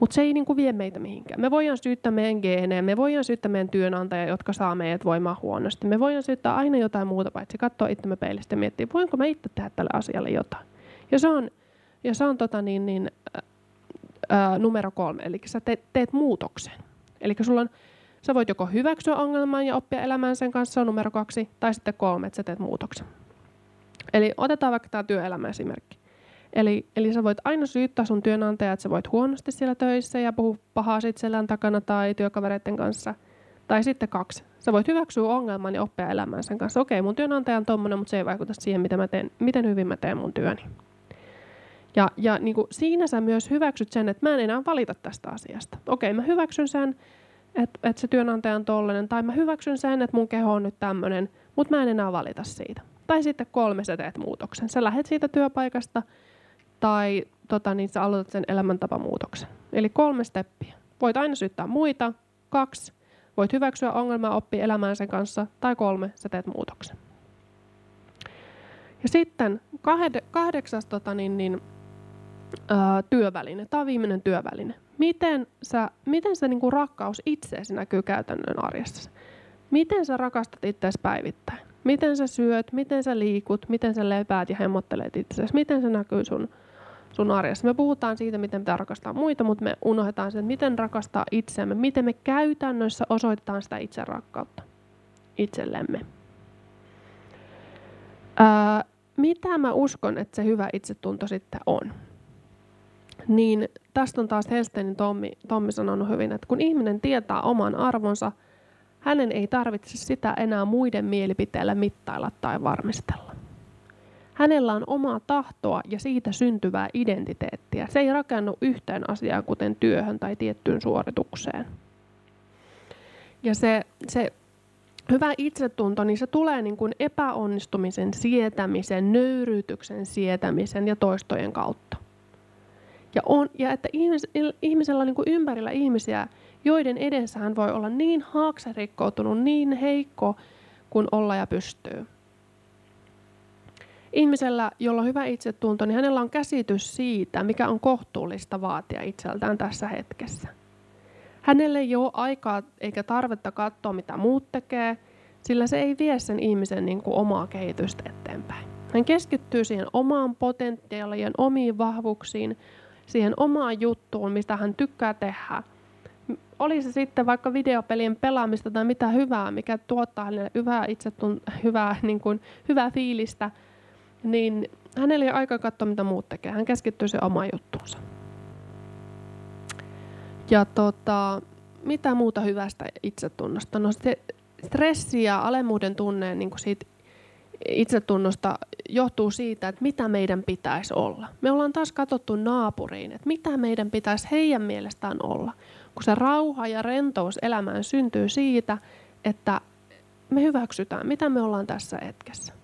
Mutta se ei niinku vie meitä mihinkään. Me voidaan syyttää meidän geenejä, me voidaan syyttää meidän työnantajia, jotka saa meidät voimaa huonosti. Me voidaan syyttää aina jotain muuta, paitsi katsoa itsemme peilistä ja miettiä, voinko mä itse tehdä tälle asialle jotain. Ja se on, ja se on tota niin, niin, ää, numero kolme, eli sä teet, teet muutoksen. Eli sulla on, sä voit joko hyväksyä ongelman ja oppia elämään sen kanssa, se on numero kaksi, tai sitten kolme, että sä teet muutoksen. Eli otetaan vaikka tämä työelämä esimerkki. Eli, eli sä voit aina syyttää sun työnantajaa, että sä voit huonosti siellä töissä ja puhua pahaa sit selän takana tai työkavereiden kanssa. Tai sitten kaksi. Sä voit hyväksyä ongelman ja oppia elämään sen kanssa. Okei, mun työnantaja on tommonen, mutta se ei vaikuta siihen, miten, mä teen, miten hyvin mä teen mun työni. Ja, ja niin kuin siinä sä myös hyväksyt sen, että mä en enää valita tästä asiasta. Okei, mä hyväksyn sen, että, että se työnantaja on tollainen, tai mä hyväksyn sen, että mun keho on nyt tämmöinen, mutta mä en enää valita siitä. Tai sitten kolme, sä teet muutoksen. Sä lähet siitä työpaikasta tai tota, niin sä aloitat sen elämäntapamuutoksen. Eli kolme steppiä. Voit aina syyttää muita. Kaksi, voit hyväksyä ongelmaa, oppia elämään sen kanssa. Tai kolme, sä teet muutoksen. Ja sitten kahdeksas tota, niin, niin, ää, työväline. Tämä on viimeinen työväline. Miten, sä, miten se niin kuin rakkaus itseesi näkyy käytännön arjessa? Miten sä rakastat itseäsi päivittäin? Miten sä syöt, miten sä liikut, miten sä lepäät ja hemmottelet itseäsi? Miten se näkyy sun, sun arjessa? Me puhutaan siitä, miten pitää rakastaa muita, mutta me unohdetaan sen, miten rakastaa itseämme. Miten me käytännössä osoitetaan sitä itse rakkautta itsellemme. Ää, mitä mä uskon, että se hyvä itsetunto sitten on? Niin tästä on taas Helsteinin Tommi, Tommi sanonut hyvin, että kun ihminen tietää oman arvonsa, hänen ei tarvitse sitä enää muiden mielipiteillä mittailla tai varmistella. Hänellä on omaa tahtoa ja siitä syntyvää identiteettiä. Se ei rakennu yhteen asiaan, kuten työhön tai tiettyyn suoritukseen. Ja se, se hyvä itsetunto, niin se tulee niin kuin epäonnistumisen sietämisen, nöyryytyksen sietämisen ja toistojen kautta. Ja, on, ja että ihmis, ihmisellä on niin kuin ympärillä ihmisiä, joiden edessä hän voi olla niin haakserikkoutunut, niin heikko kuin olla ja pystyy. Ihmisellä, jolla on hyvä itsetunto, niin hänellä on käsitys siitä, mikä on kohtuullista vaatia itseltään tässä hetkessä. Hänelle ei ole aikaa eikä tarvetta katsoa, mitä muut tekee, sillä se ei vie sen ihmisen niin kuin omaa kehitystä eteenpäin. Hän keskittyy siihen omaan potentiaaliin, omiin vahvuuksiin, siihen omaan juttuun, mistä hän tykkää tehdä. Oli se sitten vaikka videopelien pelaamista tai mitä hyvää, mikä tuottaa hänelle hyvää itsetun, hyvää, niin kuin, hyvää fiilistä, niin hänellä ei ole aikaa katsoa, mitä muut tekee. Hän keskittyy se omaan juttuunsa. Ja tota, mitä muuta hyvästä itsetunnosta? No se stressi ja alemmuuden tunne niin kuin siitä itsetunnosta johtuu siitä, että mitä meidän pitäisi olla. Me ollaan taas katsottu naapuriin, että mitä meidän pitäisi heidän mielestään olla. Kun se rauha ja rentous elämään syntyy siitä, että me hyväksytään, mitä me ollaan tässä hetkessä.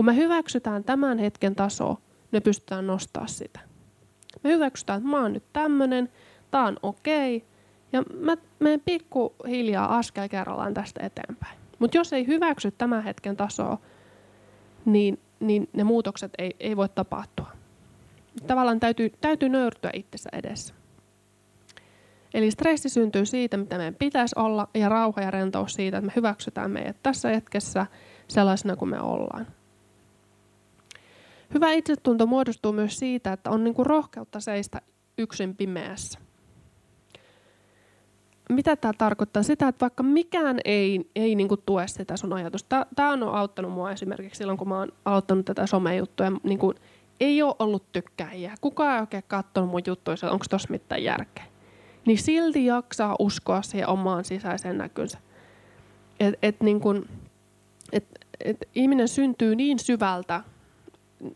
Kun me hyväksytään tämän hetken taso, me pystytään nostaa sitä. Me hyväksytään, että mä oon nyt tämmönen, tää on okei, okay, ja mä menen pikkuhiljaa askel kerrallaan tästä eteenpäin. Mutta jos ei hyväksy tämän hetken tasoa, niin, niin ne muutokset ei, ei voi tapahtua. Tavallaan täytyy, täytyy nöyrtyä itsessä edessä. Eli stressi syntyy siitä, mitä meidän pitäisi olla, ja rauha ja rentous siitä, että me hyväksytään meidät tässä hetkessä sellaisena kuin me ollaan. Hyvä itsetunto muodostuu myös siitä, että on niinku rohkeutta seistä yksin pimeässä mitä tämä tarkoittaa? Sitä, että vaikka mikään ei, ei niinku tue sitä sun ajatusta. Tämä on auttanut mua esimerkiksi silloin, kun mä oon aloittanut tätä somejuttua. Niinku, ei ole ollut tykkäjiä. Kukaan ei oikein katsonut mun juttuja, onko tuossa mitään järkeä. Niin silti jaksaa uskoa siihen omaan sisäiseen näkynsä. Et, et, niin kun, et, et ihminen syntyy niin syvältä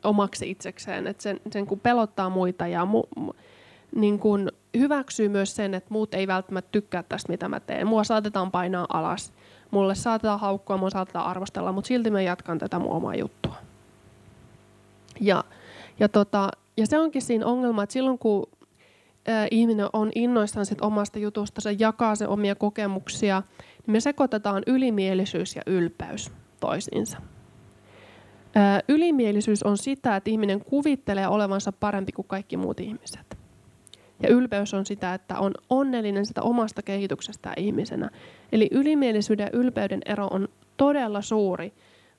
omaksi itsekseen, että sen, sen kun pelottaa muita ja mu, niin kun hyväksyy myös sen, että muut ei välttämättä tykkää tästä, mitä mä teen. Mua saatetaan painaa alas. Mulle saatetaan haukkua, mua saatetaan arvostella, mutta silti mä jatkan tätä mun omaa juttua. Ja, ja, tota, ja se onkin siinä ongelma, että silloin kun ihminen on innoissaan sit omasta jutusta, se jakaa se omia kokemuksia, niin me sekoitetaan ylimielisyys ja ylpeys toisiinsa. Ylimielisyys on sitä, että ihminen kuvittelee olevansa parempi kuin kaikki muut ihmiset. Ja ylpeys on sitä, että on onnellinen sitä omasta kehityksestä ihmisenä. Eli ylimielisyyden ja ylpeyden ero on todella suuri,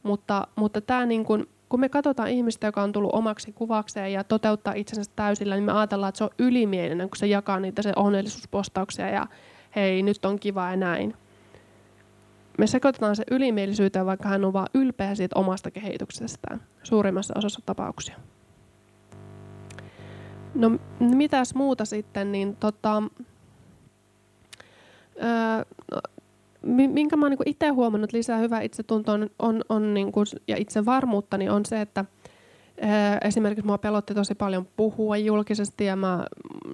mutta, mutta tämä niin kuin, kun me katsotaan ihmistä, joka on tullut omaksi kuvakseen ja toteuttaa itsensä täysillä, niin me ajatellaan, että se on ylimielinen, kun se jakaa niitä se onnellisuuspostauksia ja hei, nyt on kiva ja näin. Me sekoitetaan se ylimielisyyteen, vaikka hän on vain ylpeä siitä omasta kehityksestään suurimmassa osassa tapauksia. No mitäs muuta sitten, niin tota, öö, no, minkä mä oon niin itse huomannut lisää hyvää itsetuntoon on, on niin kuin, ja itsevarmuutta, niin on se, että esimerkiksi mua pelotti tosi paljon puhua julkisesti ja mä,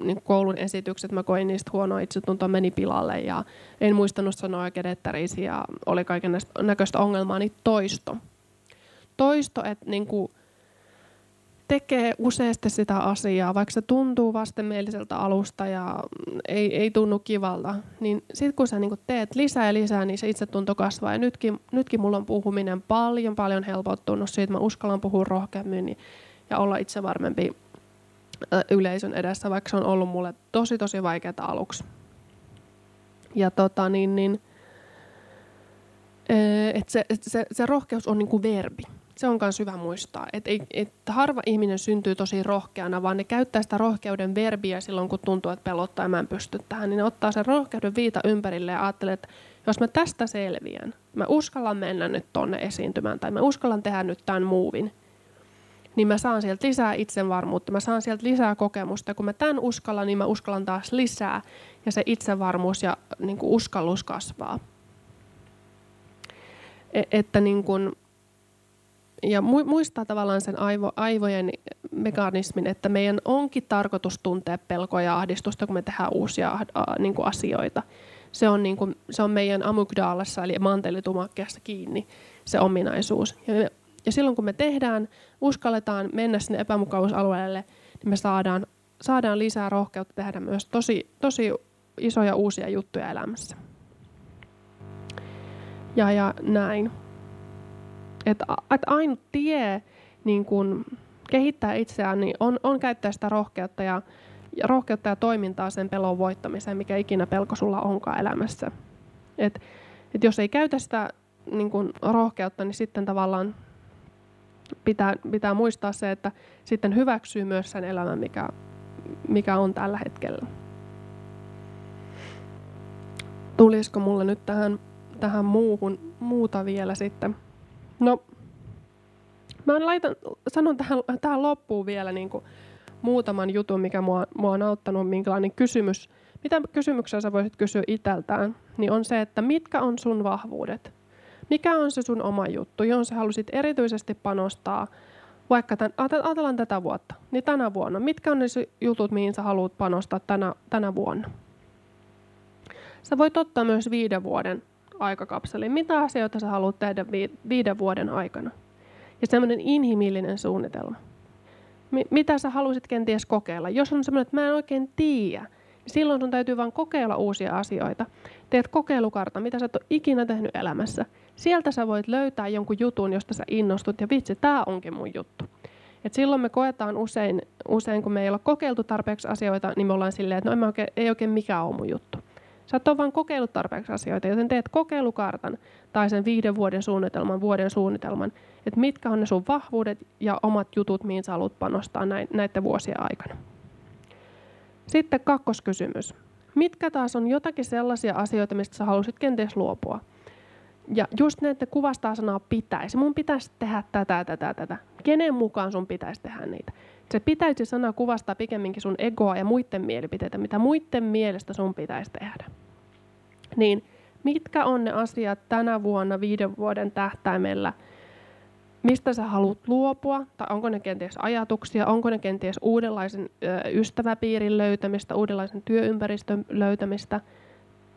niin koulun esitykset, mä koin niistä huonoa itsetuntoa, meni pilalle ja en muistanut sanoa oikein ja oli kaiken näköistä ongelmaa, niin toisto. Toisto, että niin kuin, tekee useasti sitä asiaa, vaikka se tuntuu vastenmieliseltä alusta ja ei, ei tunnu kivalta, niin sitten kun sä niin teet lisää ja lisää, niin se itsetunto kasvaa. Ja nytkin, nytkin mulla on puhuminen paljon, paljon helpottunut siitä, mä uskallan puhua rohkeammin ja olla itse varmempi yleisön edessä, vaikka se on ollut mulle tosi, tosi vaikeaa aluksi. Ja tota niin, niin et se, et se, se rohkeus on niin kuin verbi se on myös hyvä muistaa, että et harva ihminen syntyy tosi rohkeana, vaan ne käyttää sitä rohkeuden verbiä silloin, kun tuntuu, että pelottaa ja mä en pysty tähän, niin ne ottaa sen rohkeuden viita ympärille ja ajattelee, että jos mä tästä selviän, mä uskallan mennä nyt tonne esiintymään tai mä uskallan tehdä nyt tämän muuvin, niin mä saan sieltä lisää itsevarmuutta, mä saan sieltä lisää kokemusta. Kun mä tämän uskallan, niin mä uskallan taas lisää ja se itsevarmuus ja niin kuin uskallus kasvaa. E- että niin kuin, ja muistaa tavallaan sen aivo, aivojen mekanismin, että meidän onkin tarkoitus tuntea pelkoa ja ahdistusta, kun me tehdään uusia äh, niin kuin asioita. Se on, niin kuin, se on meidän amygdaalassa, eli mantelitumakkeessa kiinni, se ominaisuus. Ja, me, ja silloin kun me tehdään, uskalletaan mennä sinne epämukavuusalueelle, niin me saadaan, saadaan lisää rohkeutta tehdä myös tosi, tosi isoja uusia juttuja elämässä. Ja, ja näin. Että et ainut tie niin kun kehittää itseään niin on, on käyttää sitä rohkeutta ja, ja rohkeutta ja toimintaa sen pelon voittamiseen, mikä ikinä pelko sulla onkaan elämässä. Et, et jos ei käytä sitä niin kun, rohkeutta, niin sitten tavallaan pitää, pitää muistaa se, että sitten hyväksyy myös sen elämän, mikä, mikä on tällä hetkellä. Tulisiko mulle nyt tähän, tähän muuhun, muuta vielä sitten? No, mä laitan, sanon tähän, tähän loppuun vielä niin kuin muutaman jutun, mikä mua, mua on auttanut, minkälainen kysymys, mitä kysymyksiä sä voisit kysyä itseltään, niin on se, että mitkä on sun vahvuudet? Mikä on se sun oma juttu, johon sä halusit erityisesti panostaa, vaikka tämän, ajatellaan tätä vuotta, niin tänä vuonna. Mitkä on ne jutut, mihin sä haluat panostaa tänä, tänä vuonna? Sä voit ottaa myös viiden vuoden aikakapseli. Mitä asioita sä haluat tehdä viiden vuoden aikana? Ja semmoinen inhimillinen suunnitelma. Mitä sä haluaisit kenties kokeilla? Jos on semmoinen, että mä en oikein tiedä, niin silloin sun täytyy vaan kokeilla uusia asioita. Teet kokeilukarta, mitä sä et ole ikinä tehnyt elämässä. Sieltä sä voit löytää jonkun jutun, josta sä innostut ja vitsi, tämä onkin mun juttu. Et silloin me koetaan usein, usein, kun me ei ole kokeiltu tarpeeksi asioita, niin me ollaan silleen, että no ei oikein, ei oikein mikään ole mun juttu. Sä et ole vaan kokeillut tarpeeksi asioita, joten teet kokeilukartan tai sen viiden vuoden suunnitelman, vuoden suunnitelman, että mitkä on ne sun vahvuudet ja omat jutut, mihin sä haluat panostaa näiden vuosien aikana. Sitten kakkoskysymys. Mitkä taas on jotakin sellaisia asioita, mistä sä haluaisit kenties luopua? Ja just ne, että kuvastaa sanaa pitäisi. Mun pitäisi tehdä tätä, tätä, tätä. Kenen mukaan sun pitäisi tehdä niitä? Se pitäisi sana kuvastaa pikemminkin sun egoa ja muiden mielipiteitä, mitä muiden mielestä sun pitäisi tehdä. Niin mitkä on ne asiat tänä vuonna viiden vuoden tähtäimellä, mistä sä haluat luopua, tai onko ne kenties ajatuksia, onko ne kenties uudenlaisen ystäväpiirin löytämistä, uudenlaisen työympäristön löytämistä,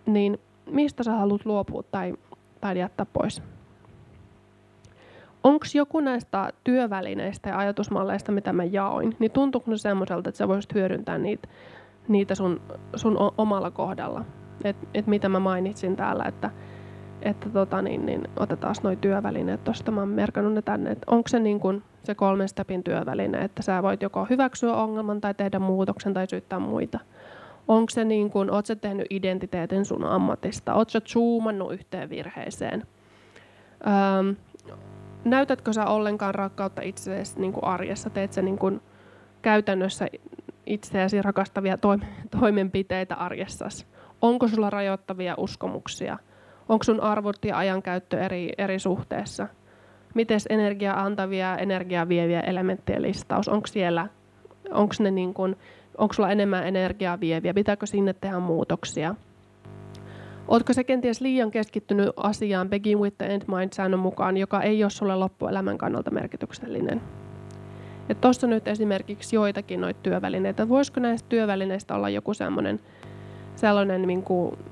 niin mistä sä haluat luopua tai, tai jättää pois. Onko joku näistä työvälineistä ja ajatusmalleista, mitä mä jaoin, niin tuntuuko ne semmoiselta, että sä voisit hyödyntää niitä niitä sun, sun omalla kohdalla. Että et mitä mä mainitsin täällä, että, että tota niin, niin otetaan noin työvälineet tuosta. Mä oon merkannut ne tänne, että onko se niin kun se kolmen stepin työväline, että sä voit joko hyväksyä ongelman tai tehdä muutoksen tai syyttää muita. Onko se niin kuin, oot sä tehnyt identiteetin sun ammatista, oot sä zoomannut yhteen virheeseen. Öm, näytätkö sä ollenkaan rakkautta itseesi niin kuin arjessa, teet sä niin kuin käytännössä itseäsi rakastavia toimenpiteitä arjessasi? Onko sulla rajoittavia uskomuksia? Onko sun arvot ja ajankäyttö eri, eri suhteessa? Miten energiaa antavia ja energiaa vieviä elementtejä listaus? Onko siellä, onko ne niin kuin, onko sulla enemmän energiaa vieviä? Pitääkö sinne tehdä muutoksia? Oletko se kenties liian keskittynyt asiaan Begin with the End Mind-säännön mukaan, joka ei ole sulle loppuelämän kannalta merkityksellinen? Tuossa nyt esimerkiksi joitakin noita työvälineitä. Voisiko näistä työvälineistä olla joku sellainen, sellainen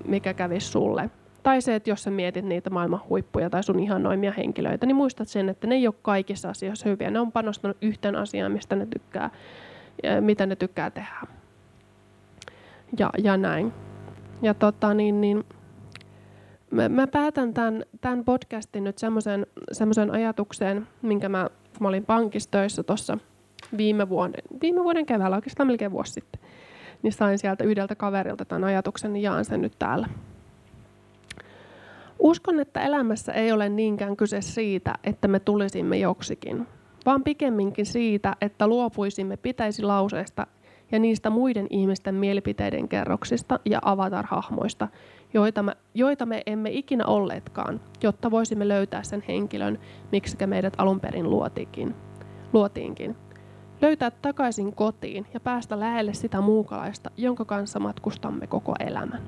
mikä kävisi sulle? Tai se, että jos sä mietit niitä maailman huippuja tai sun ihannoimia henkilöitä, niin muistat sen, että ne ei ole kaikissa asioissa hyviä. Ne on panostanut yhteen asiaan, mistä ne tykkää, mitä ne tykkää tehdä. Ja, ja näin. Ja tota, niin, niin, mä, mä päätän tämän, tämän podcastin nyt semmoisen ajatukseen, minkä mä, mä olin pankissa töissä tuossa viime vuoden, viime vuoden keväällä, oikeastaan melkein vuosi sitten, niin sain sieltä yhdeltä kaverilta tämän ajatuksen, niin jaan sen nyt täällä. Uskon, että elämässä ei ole niinkään kyse siitä, että me tulisimme joksikin, vaan pikemminkin siitä, että luopuisimme pitäisi lauseesta ja niistä muiden ihmisten mielipiteiden kerroksista ja avatar-hahmoista, joita me, joita me emme ikinä olleetkaan, jotta voisimme löytää sen henkilön, miksi meidät alun perin luotiinkin. luotiinkin. Löytää takaisin kotiin ja päästä lähelle sitä muukalaista, jonka kanssa matkustamme koko elämän.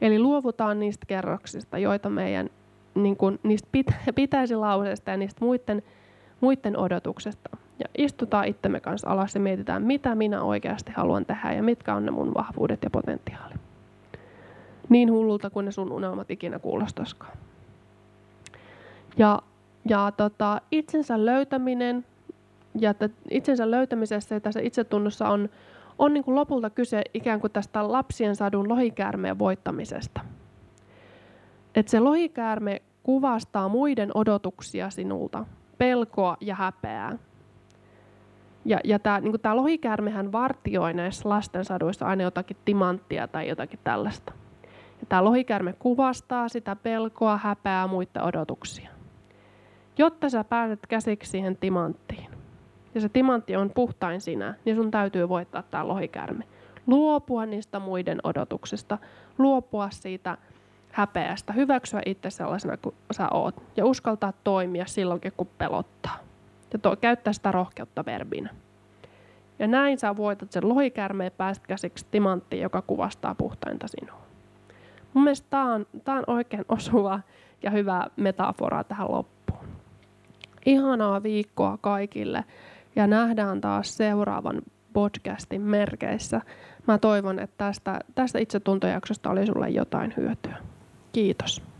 Eli luovutaan niistä kerroksista, joita meidän niin kuin, niistä pitä, pitäisi lauseesta ja niistä muiden, muiden odotuksesta. Ja istutaan itsemme kanssa alas ja mietitään, mitä minä oikeasti haluan tehdä ja mitkä on ne mun vahvuudet ja potentiaali. Niin hullulta kuin ne sun unelmat ikinä kuulostaskaan. Ja, ja tota, itsensä löytäminen ja itsensä löytämisessä ja tässä itsetunnossa on, on niin kuin lopulta kyse ikään kuin tästä lapsien sadun lohikäärmeen voittamisesta. Et se lohikäärme kuvastaa muiden odotuksia sinulta, pelkoa ja häpeää. Ja, ja tämä niin lohikäärmehän vartioi näissä lastensaduissa aina jotakin timanttia tai jotakin tällaista. Tämä lohikäärme kuvastaa sitä pelkoa, häpeää, muita odotuksia. Jotta sä pääset käsiksi siihen timanttiin, ja se timantti on puhtain sinä, niin sun täytyy voittaa tämä lohikäärme. Luopua niistä muiden odotuksista, luopua siitä häpeästä, hyväksyä itse sellaisena kuin sä oot ja uskaltaa toimia silloinkin, kun pelottaa. Ja to, käyttää sitä rohkeutta verbinä. Ja näin sä voitat sen lohikärmeen päästä käsiksi timanttiin, joka kuvastaa puhtainta sinua. Mun mielestä tämä on, tää on oikein osuva ja hyvä metafora tähän loppuun. Ihanaa viikkoa kaikille ja nähdään taas seuraavan podcastin merkeissä. Mä toivon, että tästä, tästä itsetuntojaksosta oli sulle jotain hyötyä. Kiitos.